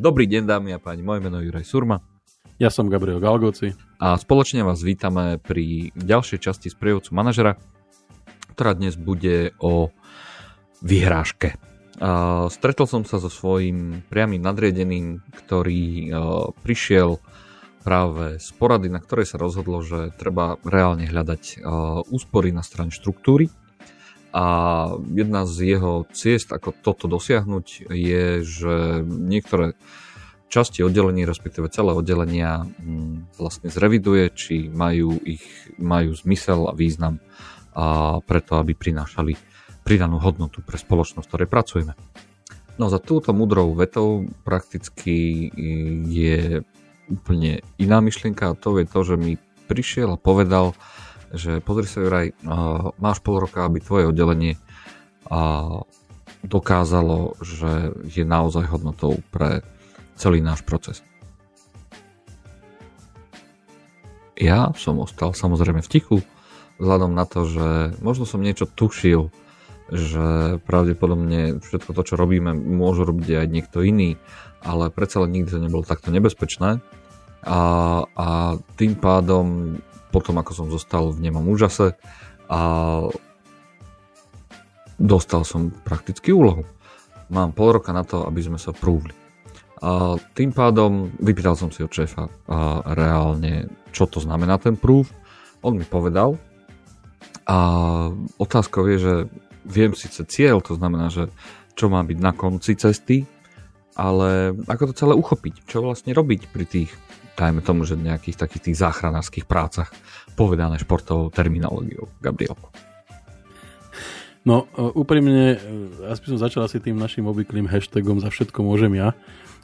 Dobrý deň dámy a páni, moje meno je Juraj Surma. Ja som Gabriel Galgoci. A spoločne vás vítame pri ďalšej časti sprievodcu manažera, ktorá dnes bude o vyhrážke. A stretol som sa so svojím priamým nadriedeným, ktorý prišiel práve z porady, na ktorej sa rozhodlo, že treba reálne hľadať úspory na strane štruktúry a jedna z jeho ciest, ako toto dosiahnuť, je, že niektoré časti oddelení, respektíve celé oddelenia mm, vlastne zreviduje, či majú, ich, majú zmysel a význam a preto, aby prinášali pridanú hodnotu pre spoločnosť, v ktorej pracujeme. No za túto mudrou vetou prakticky je úplne iná myšlienka a to je to, že mi prišiel a povedal, že pozri sa Juraj, máš pol roka, aby tvoje oddelenie dokázalo, že je naozaj hodnotou pre celý náš proces. Ja som ostal samozrejme v tichu, vzhľadom na to, že možno som niečo tušil, že pravdepodobne všetko to, čo robíme, môže robiť aj niekto iný, ale predsa len nikdy to nebolo takto nebezpečné. A, a tým pádom potom ako som zostal v nemom úžase a dostal som prakticky úlohu. Mám pol roka na to, aby sme sa prúvli. A tým pádom vypýtal som si od šéfa a reálne, čo to znamená ten prúv. On mi povedal a otázkou je, že viem síce cieľ, to znamená, že čo má byť na konci cesty, ale ako to celé uchopiť, čo vlastne robiť pri tých dajme tomu, že nejakých takých tých záchranárskych prácach povedané športovou terminológiou. Gabrielko. No, e, úprimne, ja by som začal asi tým našim obvyklým hashtagom za všetko môžem ja,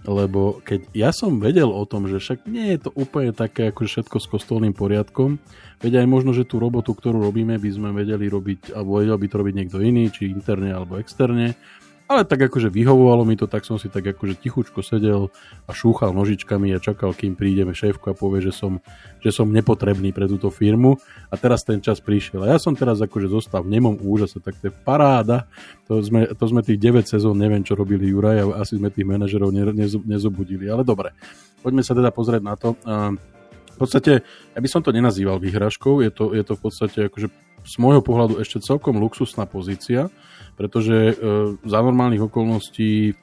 lebo keď ja som vedel o tom, že však nie je to úplne také ako všetko s kostolným poriadkom, veď aj možno, že tú robotu, ktorú robíme, by sme vedeli robiť, alebo vedel by to robiť niekto iný, či interne alebo externe, ale tak akože vyhovovalo mi to, tak som si tak akože tichučko sedel a šúchal nožičkami a čakal, kým prídeme šéfku a povie, že som, že som nepotrebný pre túto firmu. A teraz ten čas prišiel. A ja som teraz akože zostal v nemom úžase, tak to je paráda. To sme, to sme tých 9 sezón, neviem čo robili Juraj a asi sme tých manažerov ne, ne, nezobudili. Ale dobre, poďme sa teda pozrieť na to. V podstate, ja by som to nenazýval výhražkou, je to, je to v podstate akože z môjho pohľadu ešte celkom luxusná pozícia, pretože e, za normálnych okolností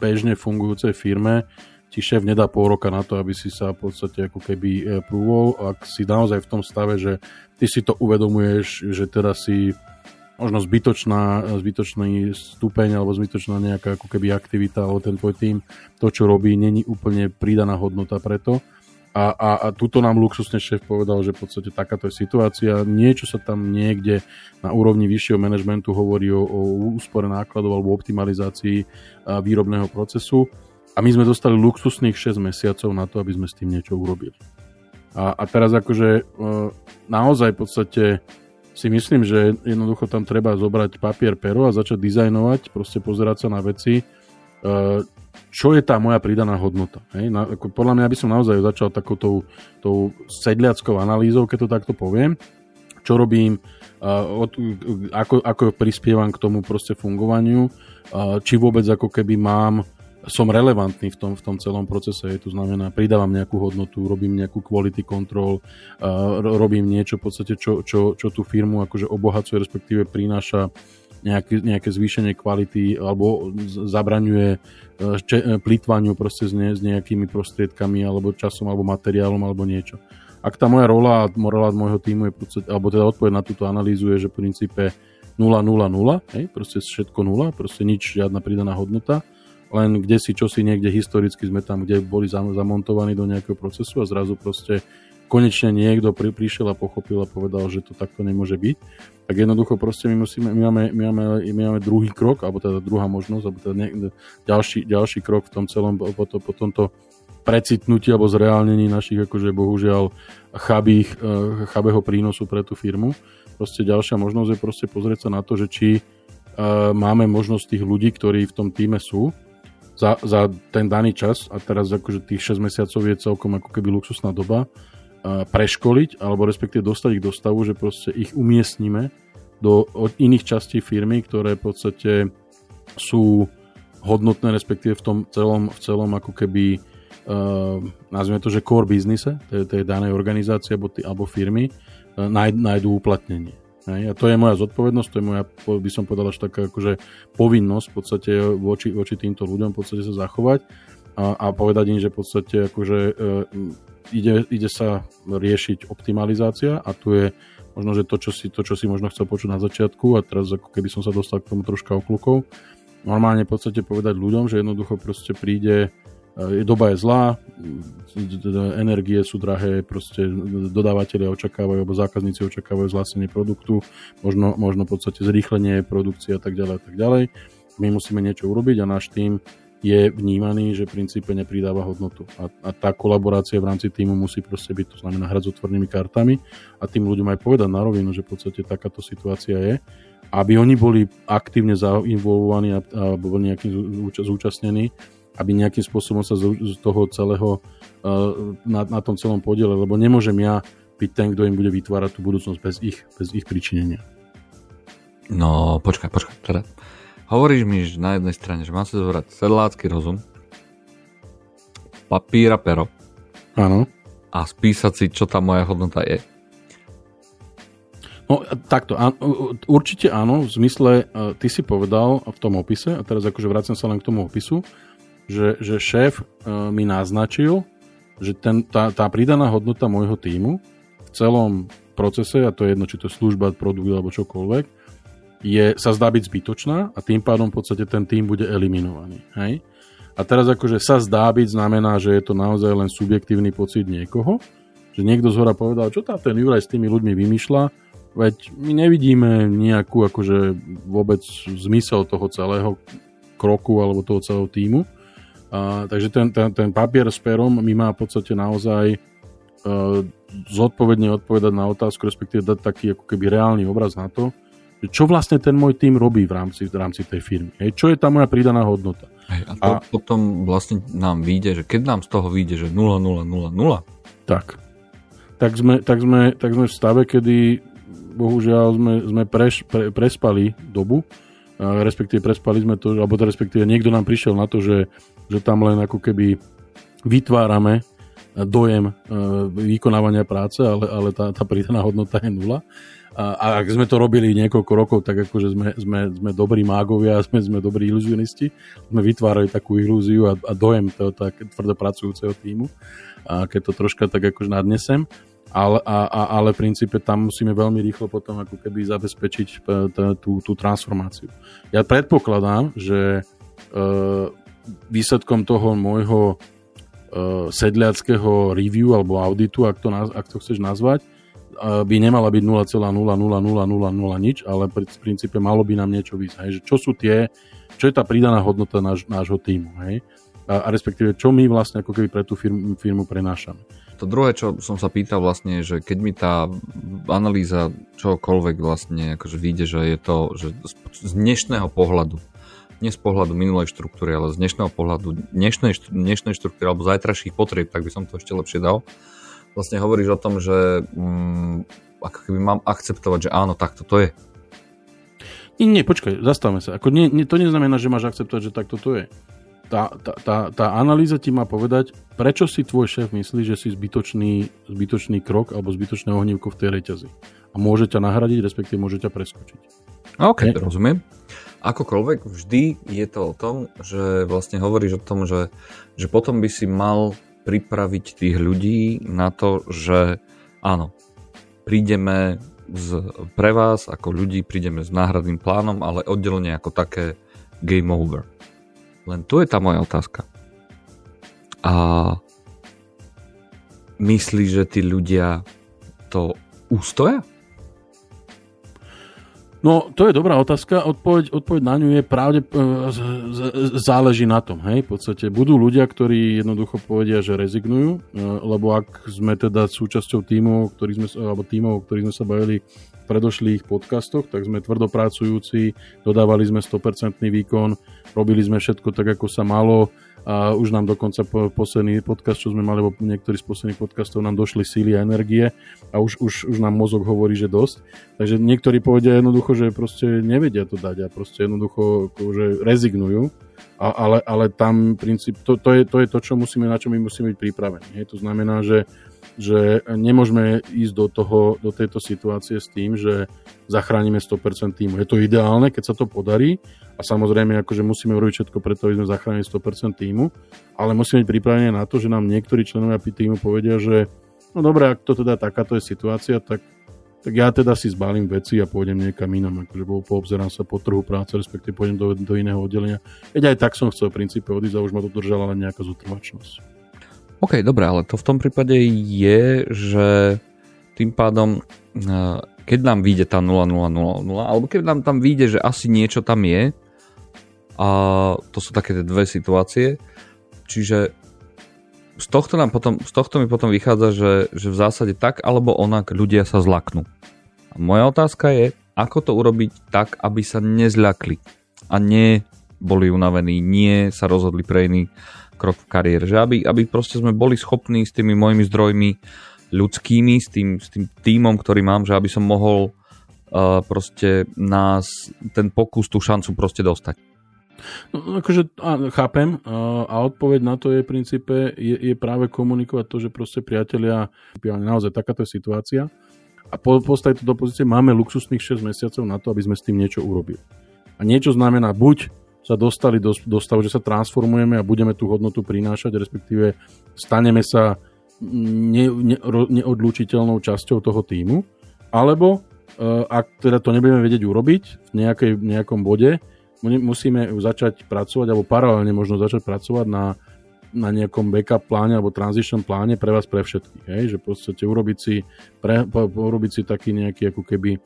bežne fungujúcej firme ti šéf nedá pol roka na to, aby si sa v podstate ako keby e, prúvol, ak si naozaj v tom stave, že ty si to uvedomuješ, že teda si možno zbytočná, zbytočný stupeň alebo zbytočná nejaká ako keby aktivita alebo ten tvoj tým, to čo robí, není úplne pridaná hodnota preto a, a, a tuto nám luxusne šéf povedal, že v podstate takáto je situácia. Niečo sa tam niekde na úrovni vyššieho manažmentu hovorí o, o úspore nákladov alebo optimalizácii výrobného procesu. A my sme dostali luxusných 6 mesiacov na to, aby sme s tým niečo urobili. A, a teraz akože e, naozaj v podstate si myslím, že jednoducho tam treba zobrať papier, pero a začať dizajnovať, proste pozerať sa na veci, e, čo je tá moja pridaná hodnota. Hej? Na, ako, podľa mňa by som naozaj začal takoutou tou sedliackou analýzou, keď to takto poviem. Čo robím, uh, od, ako, ako prispievam k tomu proste fungovaniu, uh, či vôbec ako keby mám som relevantný v tom, v tom celom procese, to znamená, pridávam nejakú hodnotu, robím nejakú quality control, uh, robím niečo v podstate, čo, čo, čo tú firmu akože obohacuje, respektíve prináša nejaké, nejaké zvýšenie kvality alebo zabraňuje e, če, e, plýtvaniu proste s, ne, s nejakými prostriedkami alebo časom alebo materiálom alebo niečo. Ak tá moja rola a rola môjho týmu je alebo teda odpoveď na túto analýzu je, že v princípe 0, 0, 0, hej, proste všetko 0, proste nič, žiadna pridaná hodnota, len kde si, čo si niekde historicky sme tam, kde boli zamontovaní do nejakého procesu a zrazu proste konečne niekto pri, prišiel a pochopil a povedal, že to takto nemôže byť, tak jednoducho proste my musíme, my máme, my máme, my máme druhý krok, alebo teda druhá možnosť, alebo teda ne, ďalší, ďalší krok v tom celom, po, to, po tomto precitnutí alebo zreálnení našich akože bohužiaľ chabých, eh, chabého prínosu pre tú firmu. Proste ďalšia možnosť je proste pozrieť sa na to, že či uh, máme možnosť tých ľudí, ktorí v tom týme sú, za, za ten daný čas, a teraz akože tých 6 mesiacov je celkom ako keby luxusná doba, preškoliť, alebo respektíve dostať ich do stavu, že proste ich umiestnime do iných častí firmy, ktoré v podstate sú hodnotné, respektíve v tom celom, v celom ako keby uh, nazvime to, že core biznise tej, tej danej organizácie alebo, tý, alebo firmy uh, nájdú uplatnenie. Hej? A to je moja zodpovednosť, to je moja, by som povedal, až taká akože povinnosť v podstate voči, voči týmto ľuďom v podstate sa zachovať a, a povedať im, že v podstate akože uh, ide, ide sa riešiť optimalizácia a tu je možno, že to čo, si, to, čo si možno chcel počuť na začiatku a teraz ako keby som sa dostal k tomu troška oklukov, normálne v podstate povedať ľuďom, že jednoducho proste príde je doba je zlá, energie sú drahé, proste dodávateľe očakávajú, alebo zákazníci očakávajú zlacnenie produktu, možno, možno v podstate zrýchlenie produkcie a tak ďalej a tak ďalej. My musíme niečo urobiť a náš tým je vnímaný, že v princípe nepridáva hodnotu. A, a tá kolaborácia v rámci týmu musí proste byť, to znamená hrať s otvornými kartami a tým ľuďom aj povedať na rovinu, že v podstate takáto situácia je, aby oni boli aktívne zainvolvovaní alebo boli nejakým zúčastnení, aby nejakým spôsobom sa z toho celého na, na tom celom podiele, lebo nemôžem ja byť ten, kto im bude vytvárať tú budúcnosť bez ich, bez ich pričinenia. No, počkaj, počkaj, teda Hovoríš mi že na jednej strane, že mám sa zobrať sedlácky rozum, papír a pero. Áno. A spísať si, čo tá moja hodnota je. No takto, určite áno, v zmysle, e, ty si povedal v tom opise, a teraz akože vracem sa len k tomu opisu, že, že šéf e, mi naznačil, že ten, tá, tá pridaná hodnota môjho týmu v celom procese, a to je jedno, či to je služba, produkt alebo čokoľvek, je, sa zdá byť zbytočná a tým pádom v podstate ten tým bude eliminovaný. Hej? A teraz akože sa zdá byť znamená, že je to naozaj len subjektívny pocit niekoho, že niekto z hora povedal, čo tá ten Juraj s tými ľuďmi vymýšľa, veď my nevidíme nejakú akože vôbec zmysel toho celého kroku alebo toho celého týmu. A, takže ten, ten, ten papier s perom mi má v podstate naozaj uh, zodpovedne odpovedať na otázku, respektíve dať taký ako keby reálny obraz na to, čo vlastne ten môj tým robí v rámci, v rámci tej firmy. Hej, čo je tá moja pridaná hodnota. Hej, a, to, a potom vlastne nám vyjde, že keď nám z toho vyjde, že 0, 0, 0, 0, tak, tak sme, tak sme, tak sme v stave, kedy bohužiaľ sme, sme preš, pre, prespali dobu, respektíve prespali sme to, alebo respektíve niekto nám prišiel na to, že, že tam len ako keby vytvárame dojem e, vykonávania práce, ale, ale tá, tá pridaná hodnota je nula. A, a ak sme to robili niekoľko rokov, tak akože sme, sme, sme dobrí mágovia, sme, sme dobrí iluzionisti, sme vytvárali takú ilúziu a, a dojem toho tak tvrdo pracujúceho týmu, a keď to troška tak akože nadnesem. Ale, a, a, ale v princípe tam musíme veľmi rýchlo potom ako keby zabezpečiť e, tú, transformáciu. Ja predpokladám, že uh, výsledkom toho môjho sedliackého review alebo auditu, ak to, ak to chceš nazvať, by nemala byť 0,00000 nič, ale v princípe malo by nám niečo výsť. Hej? Že čo sú tie, čo je tá pridaná hodnota náš, nášho týmu, hej? A, a respektíve čo my vlastne ako keby pre tú firmu, firmu prenášame. To druhé, čo som sa pýtal vlastne, že keď mi tá analýza čokoľvek vlastne akože vyjde, že je to že z dnešného pohľadu, nie z pohľadu minulej štruktúry, ale z dnešného pohľadu dnešnej, dnešnej štruktúry alebo zajtrajších potrieb, tak by som to ešte lepšie dal, vlastne hovoríš o tom, že mm, ako keby mám akceptovať, že áno, takto to je. Nie, nie, počkaj, zastavme sa. Ako nie, nie, to neznamená, že máš akceptovať, že takto to je. Tá, tá, tá, tá analýza ti má povedať, prečo si tvoj šéf myslí, že si zbytočný, zbytočný krok alebo zbytočné ohnívko v tej reťazi. A môže ťa nahradiť, respektíve môže ťa preskočiť. OK, nie? rozumiem. Akokoľvek, vždy je to o tom, že vlastne hovoríš o tom, že, že potom by si mal pripraviť tých ľudí na to, že áno, prídeme z, pre vás ako ľudí, prídeme s náhradným plánom, ale oddelenie ako také game over. Len tu je tá moja otázka. A myslíš, že tí ľudia to ustoja? No, to je dobrá otázka. Odpoveď, odpoveď na ňu je pravde, e, záleží na tom. Hej? V podstate budú ľudia, ktorí jednoducho povedia, že rezignujú, e, lebo ak sme teda súčasťou tímov, ktorý sme, alebo tímov, o ktorých sme sa bavili v predošlých podcastoch, tak sme tvrdopracujúci, dodávali sme 100% výkon, robili sme všetko tak, ako sa malo, a už nám dokonca po posledný podcast, čo sme mali, alebo niektorý z posledných podcastov nám došli síly a energie a už, už, už nám mozog hovorí, že dosť. Takže niektorí povedia jednoducho, že proste nevedia to dať a proste jednoducho že rezignujú a, ale, ale tam princíp, to, to, je, to je to, čo musíme, na čo my musíme byť pripravení. Hej. To znamená, že, že nemôžeme ísť do, toho, do tejto situácie s tým, že zachránime 100% týmu. Je to ideálne, keď sa to podarí a samozrejme akože musíme urobiť všetko preto, aby sme zachránili 100% týmu, ale musíme byť pripravení na to, že nám niektorí členovia týmu povedia, že no dobré, ak to teda takáto je situácia, tak tak ja teda si zbalím veci a pôjdem niekam inam, akože poobzerám sa po trhu práce, respektíve pôjdem do, do iného oddelenia. Veď aj tak som chcel v princípe odísť a už ma to držala len nejaká zotrvačnosť. OK, dobre, ale to v tom prípade je, že tým pádom, eh, keď nám vyjde tá 0, 0, 0, 0, alebo keď nám tam vyjde, že asi niečo tam je, a to sú také tie dve situácie, čiže z tohto, nám potom, z tohto mi potom vychádza, že, že v zásade tak alebo onak ľudia sa zlaknú. A moja otázka je, ako to urobiť tak, aby sa nezľakli a nie boli unavení, nie sa rozhodli pre iný krok v kariére. Že aby, aby proste sme boli schopní s tými mojimi zdrojmi ľudskými, s tým, s tým týmom, ktorý mám, že aby som mohol uh, proste nás, ten pokus, tú šancu proste dostať. No, akože á, chápem a odpoveď na to je v princípe je, je práve komunikovať to, že proste priatelia, naozaj takáto je situácia a po, postaviť to do pozície, máme luxusných 6 mesiacov na to, aby sme s tým niečo urobili. A niečo znamená buď sa dostali do, do stavu, že sa transformujeme a budeme tú hodnotu prinášať, respektíve staneme sa ne, ne, neodlučiteľnou časťou toho týmu, alebo uh, ak teda to nebudeme vedieť urobiť v nejakej, nejakom bode, musíme začať pracovať, alebo paralelne možno začať pracovať na, na nejakom backup pláne alebo transition pláne pre vás, pre všetkých. Hej? Že v podstate urobiť si, pre, urobiť si taký nejaký ako keby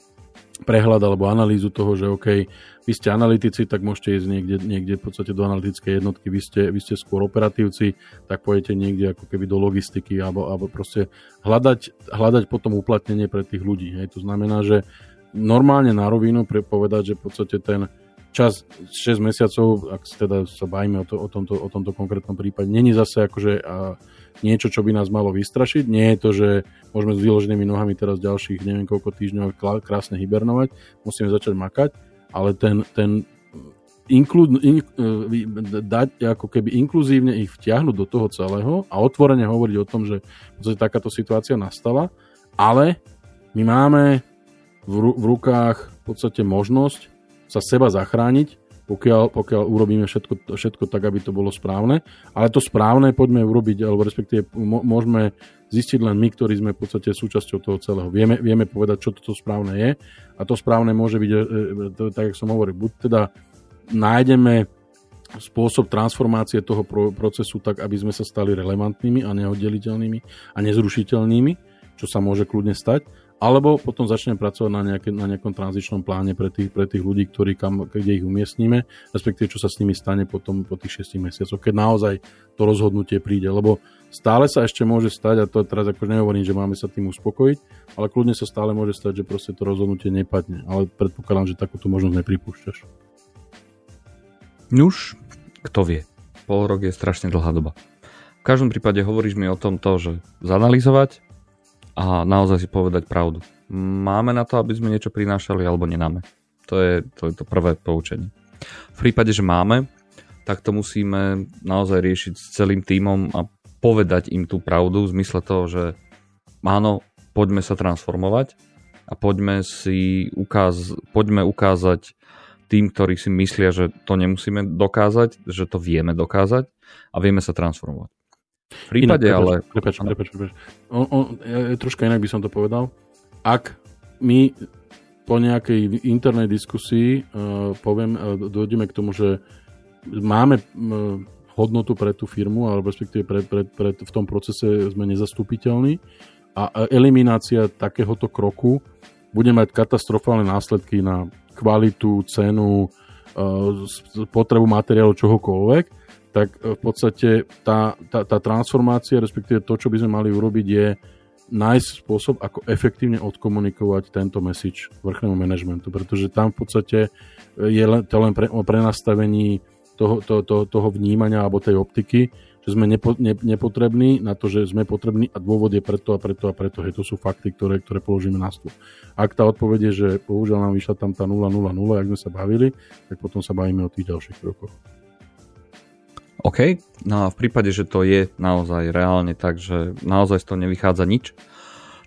prehľad alebo analýzu toho, že OK, vy ste analytici, tak môžete ísť niekde, niekde v podstate do analytickej jednotky, vy ste, vy ste skôr operatívci, tak pôjdete niekde ako keby do logistiky alebo, alebo proste hľadať, hľadať potom uplatnenie pre tých ľudí. Hej. To znamená, že normálne na rovinu povedať, že v podstate ten, čas 6 mesiacov, ak teda sa bajíme o, to, o, tomto, o tomto konkrétnom prípade, není zase akože a, niečo, čo by nás malo vystrašiť. Nie je to, že môžeme s vyloženými nohami teraz ďalších neviem koľko týždňov krásne hibernovať, musíme začať makať, ale ten, ten inklud, in, e, dať ako keby inkluzívne ich vtiahnuť do toho celého a otvorene hovoriť o tom, že takáto situácia nastala, ale my máme v rukách v podstate možnosť sa seba zachrániť, pokiaľ, pokiaľ urobíme všetko, všetko tak, aby to bolo správne. Ale to správne poďme urobiť, alebo respektíve môžeme zistiť len my, ktorí sme v podstate súčasťou toho celého. Vieme, vieme povedať, čo toto správne je. A to správne môže byť, e, e, tak ako som hovoril, buď teda nájdeme spôsob transformácie toho procesu tak, aby sme sa stali relevantnými a neoddeliteľnými a nezrušiteľnými, čo sa môže kľudne stať, alebo potom začnem pracovať na, nejaké, na nejakom tranzičnom pláne pre tých, pre tých ľudí, ktorí kam, kde ich umiestnime, respektíve čo sa s nimi stane potom po tých 6 mesiacoch, keď naozaj to rozhodnutie príde, lebo stále sa ešte môže stať, a to teraz ako nehovorím, že máme sa tým uspokojiť, ale kľudne sa stále môže stať, že proste to rozhodnutie nepadne, ale predpokladám, že takúto možnosť nepripúšťaš. Nuž, kto vie. Pol rok je strašne dlhá doba. V každom prípade hovoríš mi o tom to, že zanalizovať, a naozaj si povedať pravdu. Máme na to, aby sme niečo prinášali, alebo nenáme. To je to, je to prvé poučenie. V prípade, že máme, tak to musíme naozaj riešiť s celým týmom a povedať im tú pravdu v zmysle toho, že áno, poďme sa transformovať a poďme si ukáz- poďme ukázať tým, ktorí si myslia, že to nemusíme dokázať, že to vieme dokázať a vieme sa transformovať. V prípade, inak, ale... Prepač, prepač, prepač. On, on, ja, troška inak by som to povedal. Ak my po nejakej internej diskusii uh, poviem, uh, dojdeme k tomu, že máme uh, hodnotu pre tú firmu, alebo respektíve pre, pre, pre, v tom procese sme nezastupiteľní a eliminácia takéhoto kroku bude mať katastrofálne následky na kvalitu, cenu, potrebu materiálu, čohokoľvek tak e, v podstate tá, tá, tá transformácia, respektíve to, čo by sme mali urobiť, je nájsť spôsob, ako efektívne odkomunikovať tento message vrchnému manažmentu, pretože tam v podstate je len, to len pre, o prenastavení toho, to, to, toho vnímania alebo tej optiky, že sme nepo, ne, nepotrební na to, že sme potrební a dôvod je preto a preto a preto. Hej, to sú fakty, ktoré, ktoré položíme na stôl. Ak tá odpoveď je, že bohužiaľ nám vyšla tam tá 0, 0, 0, ak sme sa bavili, tak potom sa bavíme o tých ďalších krokoch. OK, no a v prípade, že to je naozaj reálne tak, že naozaj z toho nevychádza nič,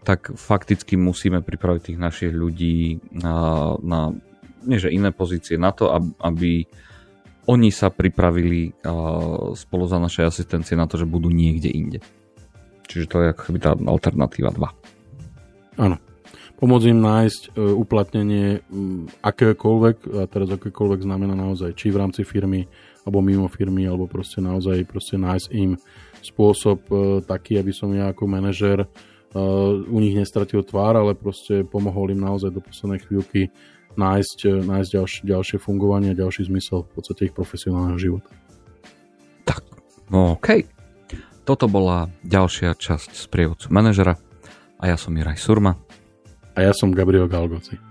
tak fakticky musíme pripraviť tých našich ľudí na, na nie že iné pozície na to, aby oni sa pripravili spolu za našej asistencie na to, že budú niekde inde. Čiže to je ako keby tá alternatíva 2. Áno. Pomôcť im nájsť e, uplatnenie akékoľvek, a teraz akékoľvek znamená naozaj, či v rámci firmy, alebo mimo firmy, alebo proste naozaj proste nájsť im spôsob uh, taký, aby som ja ako manažer uh, u nich nestratil tvár, ale proste pomohol im naozaj do poslednej chvíľky nájsť, uh, nájsť ďalšie, ďalšie fungovanie a ďalší zmysel v podstate ich profesionálneho života. Tak, no OK. Toto bola ďalšia časť z prievodcu manažera a ja som Jiraj Surma. A ja som Gabriel Galgoci.